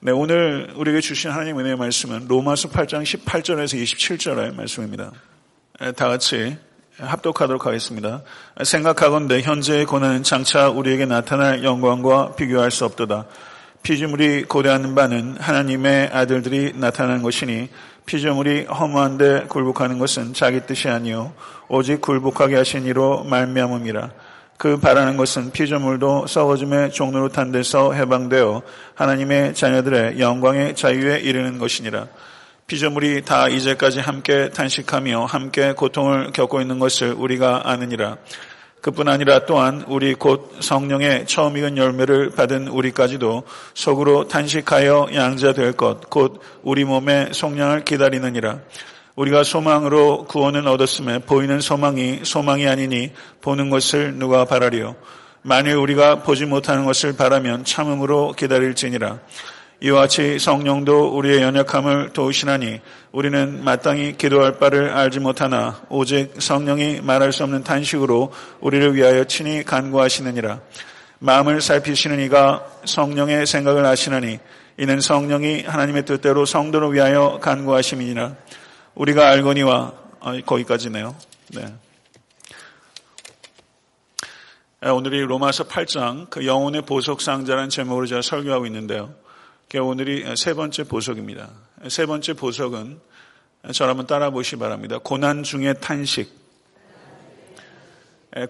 네, 오늘 우리에게 주신 하나님 은혜의 말씀은 로마서 8장 18절에서 27절의 말씀입니다. 다 같이 합독하도록 하겠습니다. 생각하건대 현재의 고난은 장차 우리에게 나타날 영광과 비교할 수 없도다. 피조물이 고대하는 바는 하나님의 아들들이 나타나는 것이니 피조물이 허무한데 굴복하는 것은 자기 뜻이 아니요 오직 굴복하게 하신 이로 말미암음이라. 그 바라는 것은 피조물도 썩어짐의 종로로 탄 데서 해방되어 하나님의 자녀들의 영광의 자유에 이르는 것이니라. 피조물이 다 이제까지 함께 탄식하며 함께 고통을 겪고 있는 것을 우리가 아느니라. 그뿐 아니라 또한 우리 곧 성령의 처음 익은 열매를 받은 우리까지도 속으로 탄식하여 양자될 것, 곧 우리 몸의 속량을 기다리느니라. 우리가 소망으로 구원을 얻었음에 보이는 소망이 소망이 아니니 보는 것을 누가 바라리요. 만일 우리가 보지 못하는 것을 바라면 참음으로 기다릴지니라. 이와 같이 성령도 우리의 연약함을 도우시나니 우리는 마땅히 기도할 바를 알지 못하나 오직 성령이 말할 수 없는 탄식으로 우리를 위하여 친히 간구하시느니라. 마음을 살피시는 이가 성령의 생각을 아시나니 이는 성령이 하나님의 뜻대로 성도를 위하여 간구하심이니라. 우리가 알거니와 아, 거기까지네요. 네. 오늘이 로마서 8장 그 영혼의 보석 상자라는 제목으로 제가 설교하고 있는데요. 오늘이 세 번째 보석입니다. 세 번째 보석은 저를 한번 따라 보시 기 바랍니다. 고난 중의 탄식.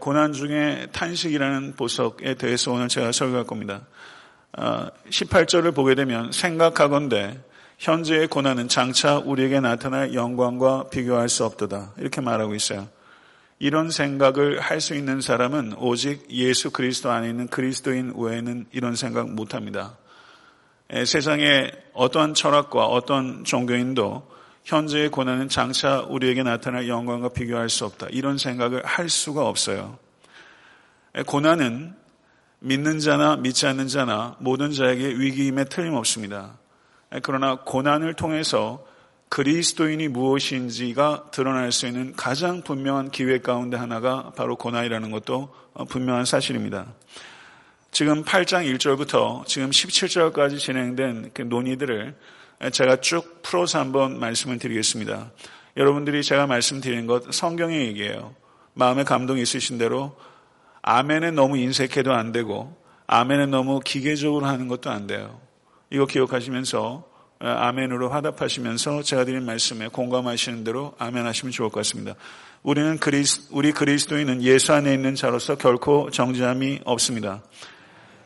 고난 중의 탄식이라는 보석에 대해서 오늘 제가 설교할 겁니다. 18절을 어, 보게 되면 생각하건대 현재의 고난은 장차 우리에게 나타날 영광과 비교할 수 없도다. 이렇게 말하고 있어요. 이런 생각을 할 수 있는 사람은 오직 예수 그리스도 안에 있는 그리스도인 외에는 이런 생각 못 합니다. 세상에 어떠한 철학과 어떤 종교인도 현재의 고난은 장차 우리에게 나타날 영광과 비교할 수 없다. 이런 생각을 할 수가 없어요. 고난은 믿는 자나 믿지 않는 자나 모든 자에게 위기임에 틀림없습니다. 그러나 고난을 통해서 그리스도인이 무엇인지가 드러날 수 있는 가장 분명한 기회 가운데 하나가 바로 고난이라는 것도 분명한 사실입니다. 지금 8장 1절부터 지금 17절까지 진행된 그 논의들을 제가 쭉 풀어서 한번 말씀을 드리겠습니다. 여러분들이 제가 말씀드린 것 성경의 얘기예요. 마음에 감동이 있으신 대로 아멘에 너무 인색해도 안 되고 아멘에 너무 기계적으로 하는 것도 안 돼요. 이거 기억하시면서 아멘으로 화답하시면서 제가 드린 말씀에 공감하시는 대로 아멘 하시면 좋을 것 같습니다. 우리는 그리스, 우리 그리스도인은 예수 안에 있는 자로서 결코 정죄함이 없습니다.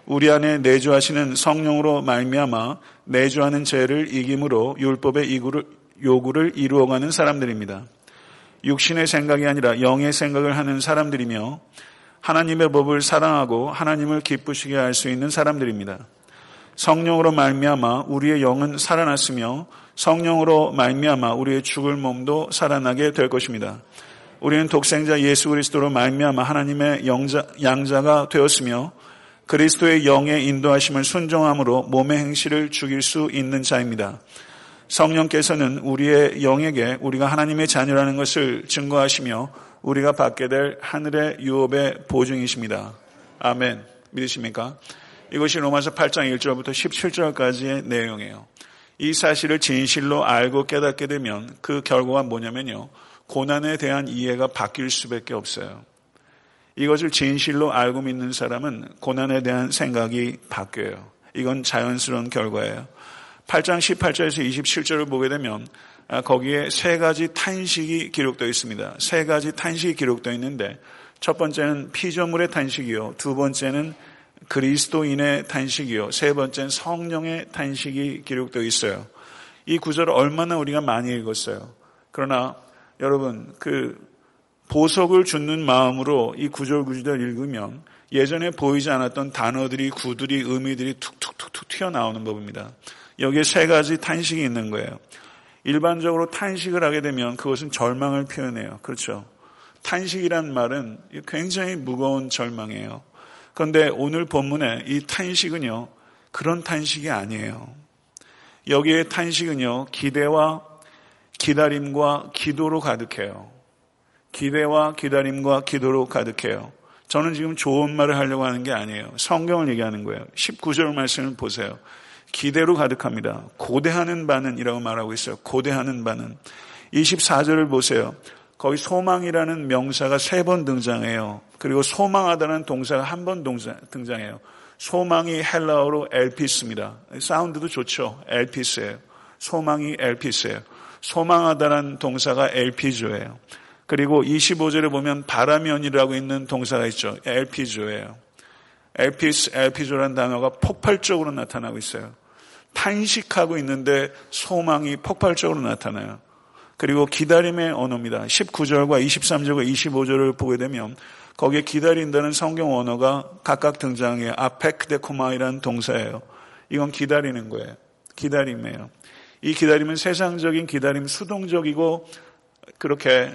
우리 안에 내주하시는 성령으로 말미암아 내주하는 죄를 이김으로 율법의 요구를 이루어가는 사람들입니다. 육신의 생각이 아니라 영의 생각을 하는 사람들이며 하나님의 법을 사랑하고 하나님을 기쁘시게 할 수 있는 사람들입니다. 성령으로 말미암아 우리의 영은 살아났으며 성령으로 말미암아 우리의 죽을 몸도 살아나게 될 것입니다. 우리는 독생자 예수 그리스도로 말미암아 하나님의 영자, 양자가 되었으며 그리스도의 영의 인도하심을 순종함으로 몸의 행실을 죽일 수 있는 자입니다. 성령께서는 우리의 영에게 우리가 하나님의 자녀라는 것을 증거하시며 우리가 받게 될 하늘의 유업의 보증이십니다. 아멘. 믿으십니까? 이것이 로마서 8장 1절부터 17절까지의 내용이에요. 이 사실을 진실로 알고 깨닫게 되면 그 결과가 뭐냐면요. 고난에 대한 이해가 바뀔 수밖에 없어요. 이것을 진실로 알고 믿는 사람은 고난에 대한 생각이 바뀌어요. 이건 자연스러운 결과예요. 8장 18절에서 27절을 보게 되면 아, 거기에 세 가지 탄식이 기록되어 있습니다. 세 가지 탄식이 기록되어 있는데 첫 번째는 피조물의 탄식이요. 두 번째는 그리스도인의 탄식이요. 세 번째는 성령의 탄식이 기록되어 있어요. 이 구절을 얼마나 우리가 많이 읽었어요. 그러나 여러분 그 보석을 줍는 마음으로 이 구절 구절 읽으면 예전에 보이지 않았던 단어들이 구들이 의미들이 툭툭툭툭 튀어나오는 법입니다. 여기에 세 가지 탄식이 있는 거예요. 일반적으로 탄식을 하게 되면 그것은 절망을 표현해요. 그렇죠. 탄식이란 말은 굉장히 무거운 절망이에요. 그런데 오늘 본문에 이 탄식은요, 그런 탄식이 아니에요. 여기에 탄식은요, 기대와 기다림과 기도로 가득해요. 기대와 기다림과 기도로 가득해요. 저는 지금 좋은 말을 하려고 하는 게 아니에요. 성경을 얘기하는 거예요. 19절 말씀을 보세요. 기대로 가득합니다. 고대하는 바는 이라고 말하고 있어요. 고대하는 바는. 24절을 보세요. 거기 소망이라는 명사가 세 번 등장해요. 그리고 소망하다는 동사가 한 번 등장해요. 소망이 헬라어로 엘피스입니다. 사운드도 좋죠. 엘피스예요. 소망이 엘피스예요. 소망하다는 동사가 엘피조예요. 그리고 25절에 보면 바라면이라고 있는 동사가 있죠. 엘피조예요. 엘피스, 엘피조라는 단어가 폭발적으로 나타나고 있어요. 탄식하고 있는데 소망이 폭발적으로 나타나요. 그리고 기다림의 언어입니다. 19절과 23절과 25절을 보게 되면 거기에 기다린다는 성경 언어가 각각 등장해요. ἀπεκδέχομαι라는 동사예요. 이건 기다리는 거예요. 기다림이에요. 이 기다림은 세상적인 기다림, 수동적이고 그렇게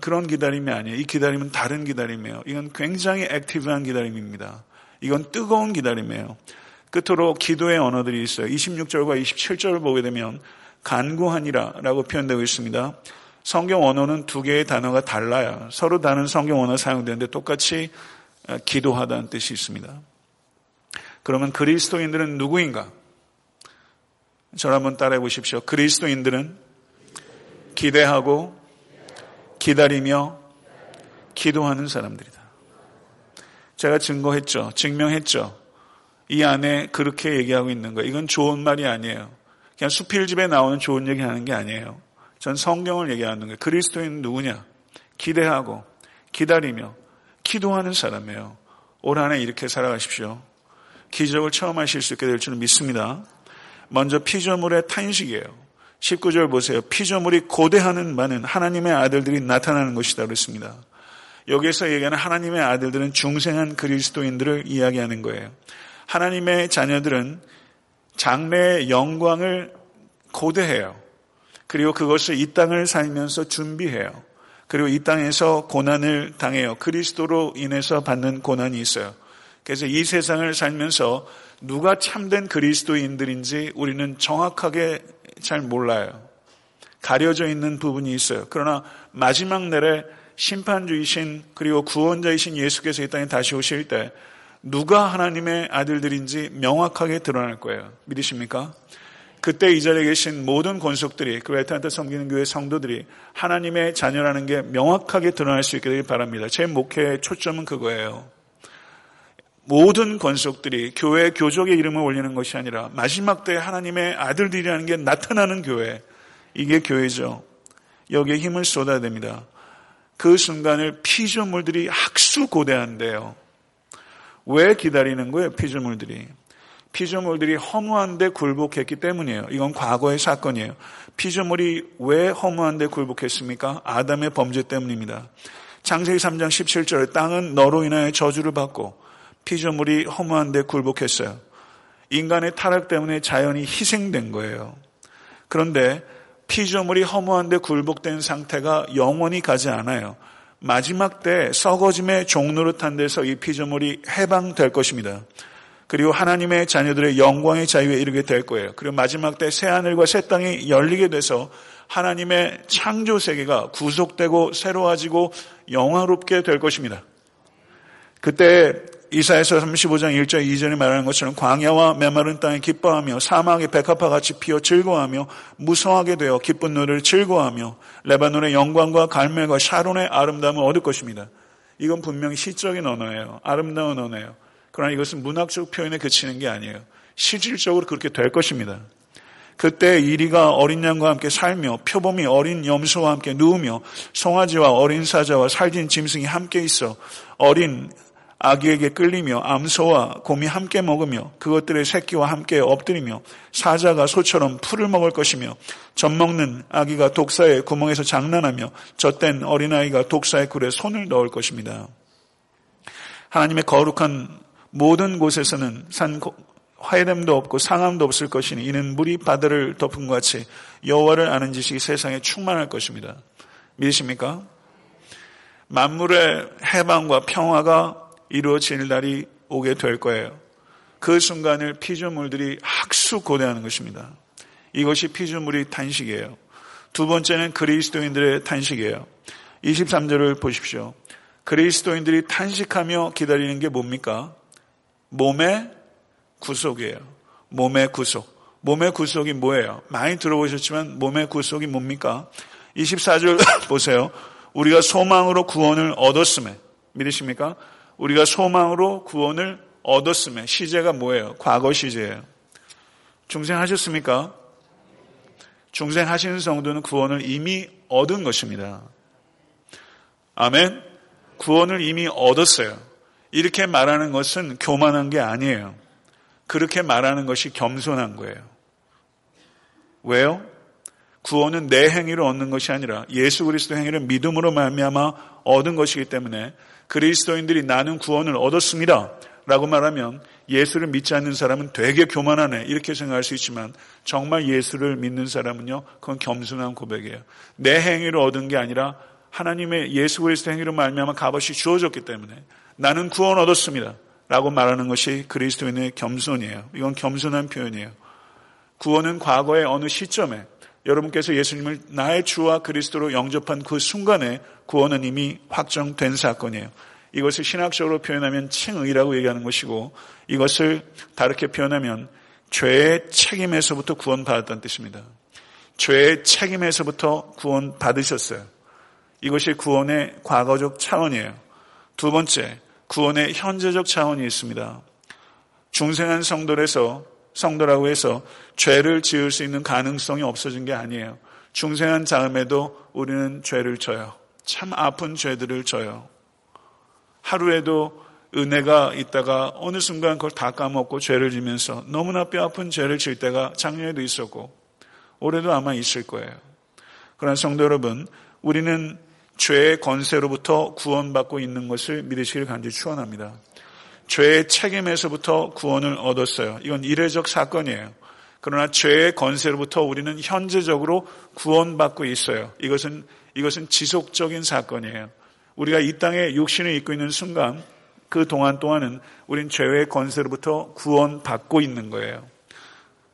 그런 기다림이 아니에요. 이 기다림은 다른 기다림이에요. 이건 굉장히 active한 기다림입니다. 이건 뜨거운 기다림이에요. 끝으로 기도의 언어들이 있어요. 26절과 27절을 보게 되면 간구하니라라고 표현되고 있습니다. 성경 언어는 두 개의 단어가 달라요. 서로 다른 성경 언어 사용되는데 똑같이 기도하다는 뜻이 있습니다. 그러면 그리스도인들은 누구인가? 저를 한번 따라해 보십시오. 그리스도인들은 기대하고 기다리며 기도하는 사람들이다. 제가 증거했죠. 증명했죠. 이 안에 그렇게 얘기하고 있는 거예요. 이건 좋은 말이 아니에요. 그냥 수필집에 나오는 좋은 얘기 하는 게 아니에요. 전 성경을 얘기하는 거예요. 그리스도인 누구냐? 기대하고 기다리며 기도하는 사람이에요. 올 한 해 이렇게 살아가십시오. 기적을 처음 하실 수 있게 될 줄은 믿습니다. 먼저 피조물의 탄식이에요. 19절 보세요. 피조물이 고대하는 많은 하나님의 아들들이 나타나는 것이다 그랬습니다. 여기에서 얘기하는 하나님의 아들들은 중생한 그리스도인들을 이야기하는 거예요. 하나님의 자녀들은 장래의 영광을 고대해요. 그리고 그것을 이 땅을 살면서 준비해요. 그리고 이 땅에서 고난을 당해요. 그리스도로 인해서 받는 고난이 있어요. 그래서 이 세상을 살면서 누가 참된 그리스도인들인지 우리는 정확하게 잘 몰라요. 가려져 있는 부분이 있어요. 그러나 마지막 날에 심판주이신 그리고 구원자이신 예수께서 이 땅에 다시 오실 때 누가 하나님의 아들들인지 명확하게 드러날 거예요. 믿으십니까? 그때 이 자리에 계신 모든 권속들이 그 에탄타 섬기는 교회 성도들이 하나님의 자녀라는 게 명확하게 드러날 수 있게 되길 바랍니다. 제 목회의 초점은 그거예요. 모든 권속들이 교회 교족의 이름을 올리는 것이 아니라 마지막 때 하나님의 아들들이라는 게 나타나는 교회. 이게 교회죠. 여기에 힘을 쏟아야 됩니다. 그 순간을 피조물들이 학수고대한대요. 왜 기다리는 거예요, 피조물들이? 피조물들이 허무한데 굴복했기 때문이에요. 이건 과거의 사건이에요. 피조물이 왜 허무한데 굴복했습니까? 아담의 범죄 때문입니다. 창세기 3장 17절 땅은 너로 인하여 저주를 받고 피조물이 허무한데 굴복했어요. 인간의 타락 때문에 자연이 희생된 거예요. 그런데 피조물이 허무한데 굴복된 상태가 영원히 가지 않아요. 마지막 때 썩어짐의 종노릇한 데서 이 피조물이 해방될 것입니다. 그리고 하나님의 자녀들의 영광의 자유에 이르게 될 거예요. 그리고 마지막 때 새하늘과 새 땅이 열리게 돼서 하나님의 창조 세계가 구속되고 새로워지고 영화롭게 될 것입니다. 그때 이사에서 35장 1절 2절에 말하는 것처럼 광야와 메마른 땅에 기뻐하며 사막의 백합화 같이 피어 즐거워하며 무성하게 되어 기쁜 노래를 즐거워하며 레바논의 영광과 갈멜과 샤론의 아름다움을 얻을 것입니다. 이건 분명히 시적인 언어예요. 아름다운 언어예요. 그러나 이것은 문학적 표현에 그치는 게 아니에요. 실질적으로 그렇게 될 것입니다. 그때 이리가 어린 양과 함께 살며 표범이 어린 염소와 함께 누우며 송아지와 어린 사자와 살진 짐승이 함께 있어 어린 아기에게 끌리며 암소와 곰이 함께 먹으며 그것들의 새끼와 함께 엎드리며 사자가 소처럼 풀을 먹을 것이며 젖 먹는 아기가 독사의 구멍에서 장난하며 젖된 어린아이가 독사의 굴에 손을 넣을 것입니다. 하나님의 거룩한 모든 곳에서는 산 화해됨도 없고 상함도 없을 것이니 이는 물이 바다를 덮은 것 같이 여호와를 아는 지식이 세상에 충만할 것입니다. 믿으십니까? 만물의 해방과 평화가 이루어질 날이 오게 될 거예요. 그 순간을 피조물들이 학수 고대하는 것입니다. 이것이 피조물의 탄식이에요. 두 번째는 그리스도인들의 탄식이에요. 23절을 보십시오. 그리스도인들이 탄식하며 기다리는 게 뭡니까? 몸의 구속이에요. 몸의 구속. 몸의 구속이 뭐예요? 많이 들어보셨지만 몸의 구속이 뭡니까? 24절 보세요. 우리가 소망으로 구원을 얻었음에 믿으십니까? 우리가 소망으로 구원을 얻었음에 시제가 뭐예요? 과거 시제예요. 중생하셨습니까? 중생하시는 성도는 구원을 이미 얻은 것입니다. 아멘. 구원을 이미 얻었어요. 이렇게 말하는 것은 교만한 게 아니에요. 그렇게 말하는 것이 겸손한 거예요. 왜요? 구원은 내 행위로 얻는 것이 아니라 예수 그리스도 행위를 믿음으로 말미암아 얻은 것이기 때문에 그리스도인들이 나는 구원을 얻었습니다. 라고 말하면 예수를 믿지 않는 사람은 되게 교만하네. 이렇게 생각할 수 있지만 정말 예수를 믿는 사람은요, 그건 겸손한 고백이에요. 내 행위로 얻은 게 아니라 하나님의 예수 그리스도 행위로 말미암아 값없이 주어졌기 때문에 나는 구원 얻었습니다. 라고 말하는 것이 그리스도인의 겸손이에요. 이건 겸손한 표현이에요. 구원은 과거의 어느 시점에 여러분께서 예수님을 나의 주와 그리스도로 영접한 그 순간에 구원은 이미 확정된 사건이에요. 이것을 신학적으로 표현하면 칭의라고 얘기하는 것이고 이것을 다르게 표현하면 죄의 책임에서부터 구원받았다는 뜻입니다. 죄의 책임에서부터 구원 받으셨어요. 이것이 구원의 과거적 차원이에요. 두 번째, 구원의 현재적 차원이 있습니다. 중생한 성도에서 성도라고 해서 죄를 지을 수 있는 가능성이 없어진 게 아니에요. 중생한 다음에도 우리는 죄를 져요. 참 아픈 죄들을 져요. 하루에도 은혜가 있다가 어느 순간 그걸 다 까먹고 죄를 지면서 너무나 뼈 아픈 죄를 질 때가 작년에도 있었고 올해도 아마 있을 거예요. 그러나 성도 여러분, 우리는 죄의 권세로부터 구원받고 있는 것을 믿으시길 간절히 축원합니다. 죄의 책임에서부터 구원을 얻었어요. 이건 이례적 사건이에요. 그러나 죄의 권세로부터 우리는 현재적으로 구원받고 있어요. 이것은 이것은 지속적인 사건이에요. 우리가 이 땅에 육신을 입고 있는 순간 그 동안 동안은 우린 죄의 권세로부터 구원받고 있는 거예요.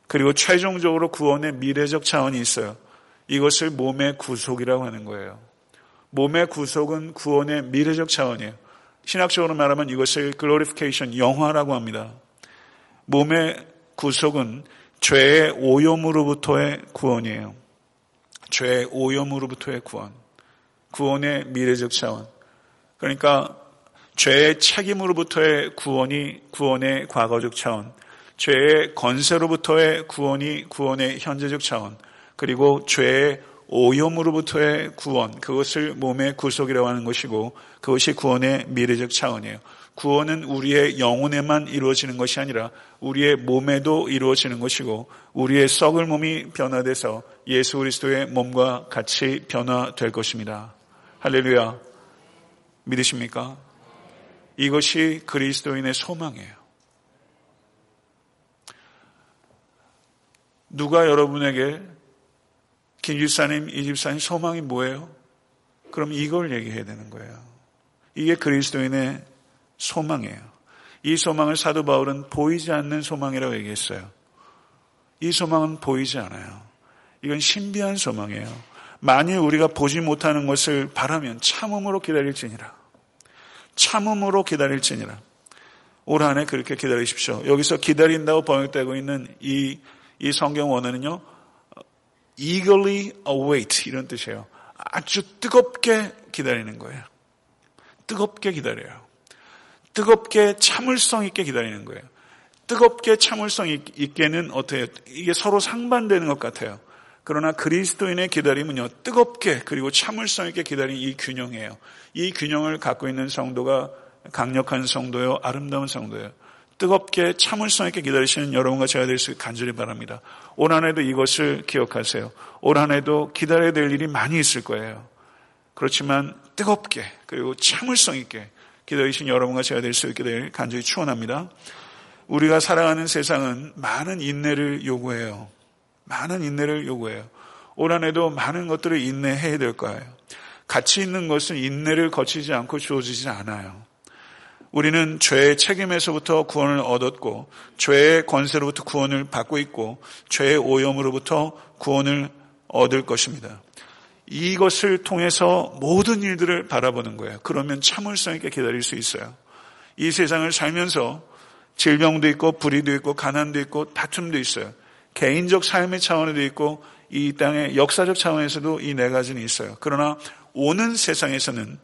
그리고 최종적으로 구원의 미래적 차원이 있어요. 이것을 몸의 구속이라고 하는 거예요. 몸의 구속은 구원의 미래적 차원이에요. 신학적으로 말하면 이것을 글로리피케이션 영화라고 합니다. 몸의 구속은 죄의 오염으로부터의 구원이에요. 죄의 오염으로부터의 구원. 구원의 미래적 차원. 그러니까 죄의 책임으로부터의 구원이 구원의 과거적 차원. 죄의 건세로부터의 구원이 구원의 현재적 차원. 그리고 죄의 오염으로부터의 구원, 그것을 몸의 구속이라고 하는 것이고 그것이 구원의 미래적 차원이에요. 구원은 우리의 영혼에만 이루어지는 것이 아니라 우리의 몸에도 이루어지는 것이고 우리의 썩을 몸이 변화돼서 예수 그리스도의 몸과 같이 변화될 것입니다. 할렐루야. 믿으십니까? 이것이 그리스도인의 소망이에요. 누가 여러분에게 김 집사님, 이 집사님 소망이 뭐예요? 그럼 이걸 얘기해야 되는 거예요. 이게 그리스도인의 소망이에요. 이 소망을 사도 바울은 보이지 않는 소망이라고 얘기했어요. 이 소망은 보이지 않아요. 이건 신비한 소망이에요. 만일 우리가 보지 못하는 것을 바라면 참음으로 기다릴지니라. 참음으로 기다릴지니라. 올 한해 그렇게 기다리십시오. 여기서 기다린다고 번역되고 있는 이, 이 성경 원어는요, eagerly await 이런 뜻이에요. 아주 뜨겁게 기다리는 거예요. 뜨겁게 기다려요. 뜨겁게 참을성 있게 기다리는 거예요. 뜨겁게 참을성 있게는 어떻게 이게 서로 상반되는 것 같아요. 그러나 그리스도인의 기다림은요, 뜨겁게 그리고 참을성 있게 기다리는 이 균형이에요. 이 균형을 갖고 있는 성도가 강력한 성도요, 아름다운 성도예요. 뜨겁게 참을성 있게 기다리시는 여러분과 제가 될 수 있게 간절히 바랍니다. 올 한해도 이것을 기억하세요. 올 한해도 기다려야 될 일이 많이 있을 거예요. 그렇지만 뜨겁게 그리고 참을성 있게 기다리신 여러분과 제가 될 수 있게 될 간절히 축원합니다. 우리가 살아가는 세상은 많은 인내를 요구해요. 많은 인내를 요구해요. 올 한해도 많은 것들을 인내해야 될 거예요. 가치 있는 것은 인내를 거치지 않고 주어지지 않아요. 우리는 죄의 책임에서부터 구원을 얻었고 죄의 권세로부터 구원을 받고 있고 죄의 오염으로부터 구원을 얻을 것입니다. 이것을 통해서 모든 일들을 바라보는 거예요. 그러면 참을성 있게 기다릴 수 있어요. 이 세상을 살면서 질병도 있고 불의도 있고 가난도 있고 다툼도 있어요. 개인적 삶의 차원에도 있고 이 땅의 역사적 차원에서도 이 네 가지는 있어요. 그러나 오는 세상에서는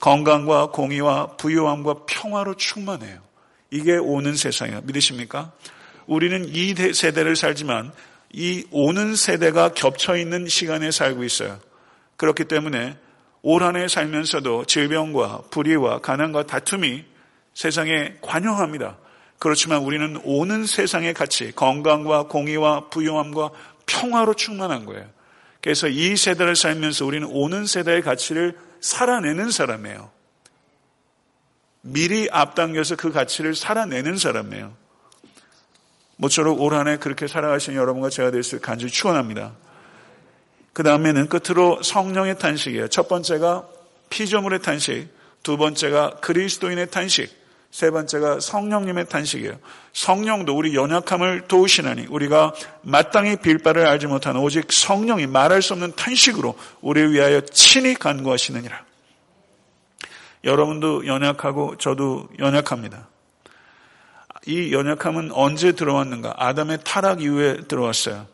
건강과 공의와 부유함과 평화로 충만해요. 이게 오는 세상이에요. 믿으십니까? 우리는 이 세대를 살지만 이 오는 세대가 겹쳐 있는 시간에 살고 있어요. 그렇기 때문에 올 한 해 살면서도 질병과 불의와 가난과 다툼이 세상에 관영합니다. 그렇지만 우리는 오는 세상의 가치, 건강과 공의와 부유함과 평화로 충만한 거예요. 그래서 이 세대를 살면서 우리는 오는 세대의 가치를 살아내는 사람이에요. 미리 앞당겨서 그 가치를 살아내는 사람이에요. 모쪼록 올 한해 그렇게 살아가신 여러분과 제가 될 수 간절히 축원합니다. 그 다음에는 끝으로 성령의 탄식이에요. 첫 번째가 피조물의 탄식, 두 번째가 그리스도인의 탄식, 세 번째가 성령님의 탄식이에요. 성령도 우리 연약함을 도우시나니 우리가 마땅히 빌 바를 알지 못하는 오직 성령이 말할 수 없는 탄식으로 우리를 위하여 친히 간구하시느니라. 여러분도 연약하고 저도 연약합니다. 이 연약함은 언제 들어왔는가? 아담의 타락 이후에 들어왔어요.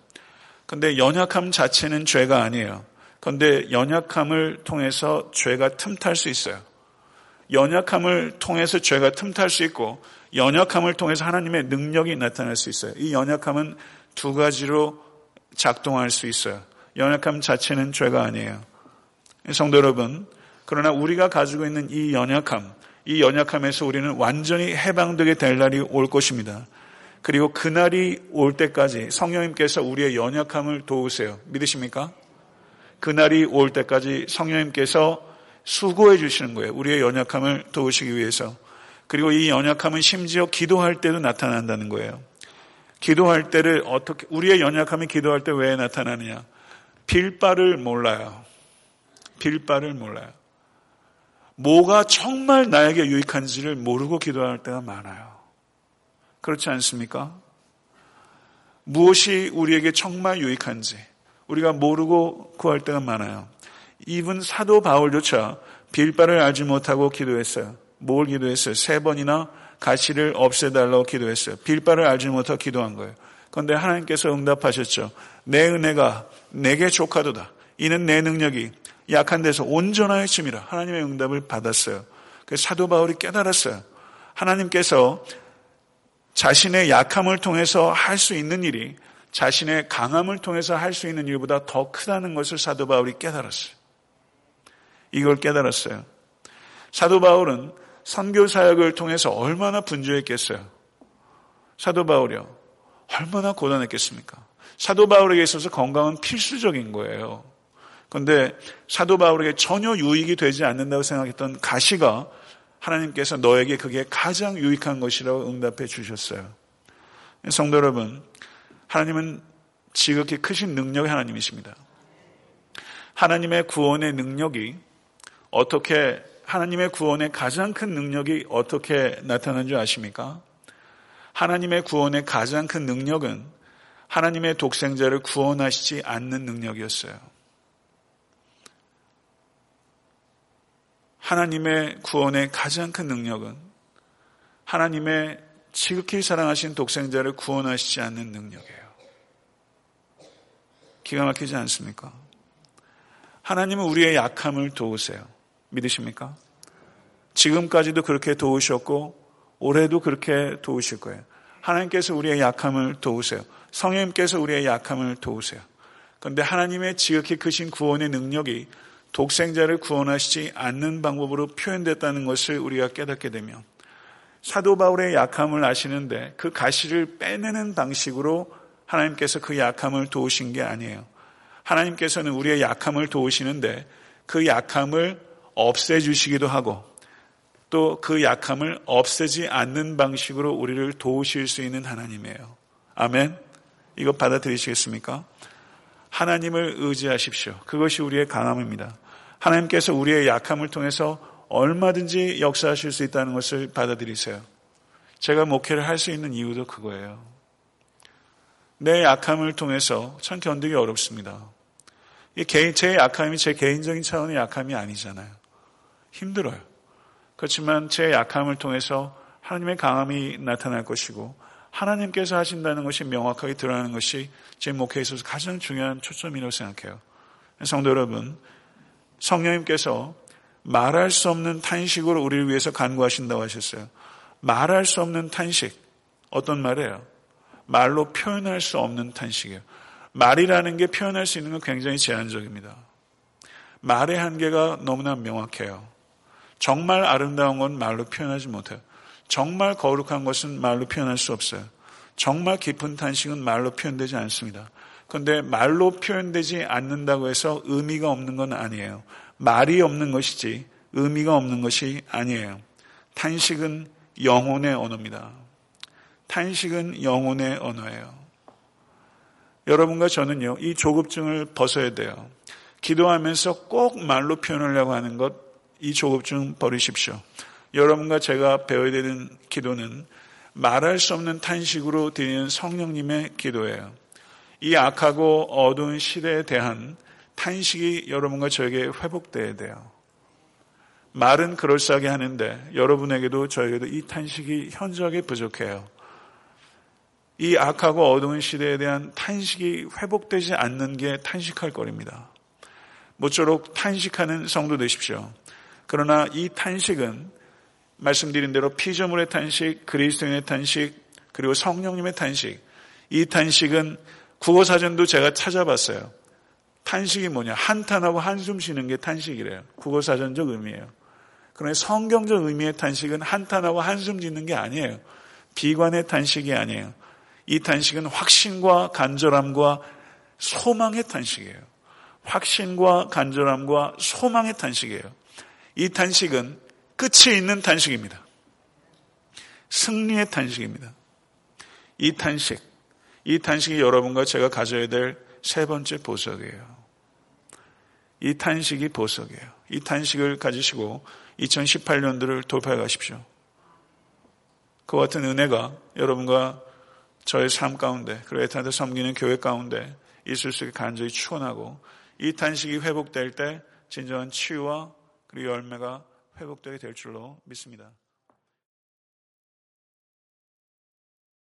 근데 연약함 자체는 죄가 아니에요. 그런데 연약함을 통해서 죄가 틈탈 수 있어요. 연약함을 통해서 죄가 틈탈 수 있고 연약함을 통해서 하나님의 능력이 나타날 수 있어요. 이 연약함은 두 가지로 작동할 수 있어요. 연약함 자체는 죄가 아니에요. 성도 여러분, 그러나 우리가 가지고 있는 이 연약함, 이 연약함에서 우리는 완전히 해방되게 될 날이 올 것입니다. 그리고 그날이 올 때까지 성령님께서 우리의 연약함을 도우세요. 믿으십니까? 그날이 올 때까지 성령님께서 수고해 주시는 거예요. 우리의 연약함을 도우시기 위해서. 그리고 이 연약함은 심지어 기도할 때도 나타난다는 거예요. 기도할 때를 어떻게, 우리의 연약함이 기도할 때 왜 나타나느냐? 빌 바를 몰라요. 빌 바를 몰라요. 뭐가 정말 나에게 유익한지를 모르고 기도할 때가 많아요. 그렇지 않습니까? 무엇이 우리에게 정말 유익한지 우리가 모르고 구할 때가 많아요. 이분 사도 바울조차 빌바를 알지 못하고 기도했어요. 뭘 기도했어요? 세 번이나 가시를 없애달라고 기도했어요. 빌바를 알지 못하고 기도한 거예요. 그런데 하나님께서 응답하셨죠. 내 은혜가 내게 족하도다. 이는 내 능력이 약한 데서 온전하여 침이라 하나님의 응답을 받았어요. 그 사도 바울이 깨달았어요. 하나님께서 자신의 약함을 통해서 할 수 있는 일이 자신의 강함을 통해서 할 수 있는 일보다 더 크다는 것을 사도 바울이 깨달았어요. 이걸 깨달았어요. 사도 바울은 선교 사역을 통해서 얼마나 분주했겠어요. 사도 바울이요. 얼마나 고단했겠습니까? 사도 바울에게 있어서 건강은 필수적인 거예요. 그런데 사도 바울에게 전혀 유익이 되지 않는다고 생각했던 가시가 하나님께서 너에게 그게 가장 유익한 것이라고 응답해 주셨어요. 성도 여러분, 하나님은 지극히 크신 능력의 하나님이십니다. 하나님의 구원의 능력이 어떻게 하나님의 구원의 가장 큰 능력이 어떻게 나타난 줄 아십니까? 하나님의 구원의 가장 큰 능력은 하나님의 독생자를 구원하시지 않는 능력이었어요. 하나님의 구원의 가장 큰 능력은 하나님의 지극히 사랑하신 독생자를 구원하시지 않는 능력이에요. 기가 막히지 않습니까? 하나님은 우리의 약함을 도우세요. 믿으십니까? 지금까지도 그렇게 도우셨고 올해도 그렇게 도우실 거예요. 하나님께서 우리의 약함을 도우세요. 성령님께서 우리의 약함을 도우세요. 그런데 하나님의 지극히 크신 구원의 능력이 독생자를 구원하시지 않는 방법으로 표현됐다는 것을 우리가 깨닫게 되면 사도 바울의 약함을 아시는데 그 가시를 빼내는 방식으로 하나님께서 그 약함을 도우신 게 아니에요. 하나님께서는 우리의 약함을 도우시는데 그 약함을 없애주시기도 하고 또 그 약함을 없애지 않는 방식으로 우리를 도우실 수 있는 하나님이에요. 아멘. 이거 받아들이시겠습니까? 하나님을 의지하십시오. 그것이 우리의 강함입니다. 하나님께서 우리의 약함을 통해서 얼마든지 역사하실 수 있다는 것을 받아들이세요. 제가 목회를 할 수 있는 이유도 그거예요. 내 약함을 통해서 참 견디기 어렵습니다. 제 약함이 제 개인적인 차원의 약함이 아니잖아요. 힘들어요. 그렇지만 제 약함을 통해서 하나님의 강함이 나타날 것이고 하나님께서 하신다는 것이 명확하게 드러나는 것이 제 목회에 있어서 가장 중요한 초점이라고 생각해요. 성도 여러분, 성령님께서 말할 수 없는 탄식으로 우리를 위해서 간구하신다고 하셨어요. 말할 수 없는 탄식. 어떤 말이에요? 말로 표현할 수 없는 탄식이에요. 말이라는 게 표현할 수 있는 건 굉장히 제한적입니다. 말의 한계가 너무나 명확해요. 정말 아름다운 건 말로 표현하지 못해요. 정말 거룩한 것은 말로 표현할 수 없어요. 정말 깊은 탄식은 말로 표현되지 않습니다. 그런데 말로 표현되지 않는다고 해서 의미가 없는 건 아니에요. 말이 없는 것이지 의미가 없는 것이 아니에요. 탄식은 영혼의 언어입니다. 탄식은 영혼의 언어예요. 여러분과 저는요, 이 조급증을 벗어야 돼요. 기도하면서 꼭 말로 표현하려고 하는 것, 이 조급증 버리십시오. 여러분과 제가 배워야 되는 기도는 말할 수 없는 탄식으로 드리는 성령님의 기도예요. 이 악하고 어두운 시대에 대한 탄식이 여러분과 저에게 회복돼야 돼요. 말은 그럴싸하게 하는데 여러분에게도 저에게도 이 탄식이 현저하게 부족해요. 이 악하고 어두운 시대에 대한 탄식이 회복되지 않는 게 탄식할 거입니다. 모쪼록 탄식하는 성도 되십시오. 그러나 이 탄식은 말씀드린 대로 피조물의 탄식, 그리스도인의 탄식, 그리고 성령님의 탄식. 이 탄식은 국어사전도 제가 찾아봤어요. 탄식이 뭐냐? 한탄하고 한숨 쉬는 게 탄식이래요. 국어사전적 의미예요. 그러나 성경적 의미의 탄식은 한탄하고 한숨 짓는 게 아니에요. 비관의 탄식이 아니에요. 이 탄식은 확신과 간절함과 소망의 탄식이에요. 확신과 간절함과 소망의 탄식이에요. 이 탄식은 끝이 있는 탄식입니다. 승리의 탄식입니다. 이 탄식, 이 탄식이 여러분과 제가 가져야 될 세 번째 보석이에요. 이 탄식이 보석이에요. 이 탄식을 가지시고 2018년도를 돌파해 가십시오. 그 같은 은혜가 여러분과 저의 삶 가운데 그리고 에탄한테 섬기는 교회 가운데 있을 수 있게 간절히 추원하고 이 탄식이 회복될 때 진정한 치유와 그리고 열매가 회복되게 될 줄로 믿습니다.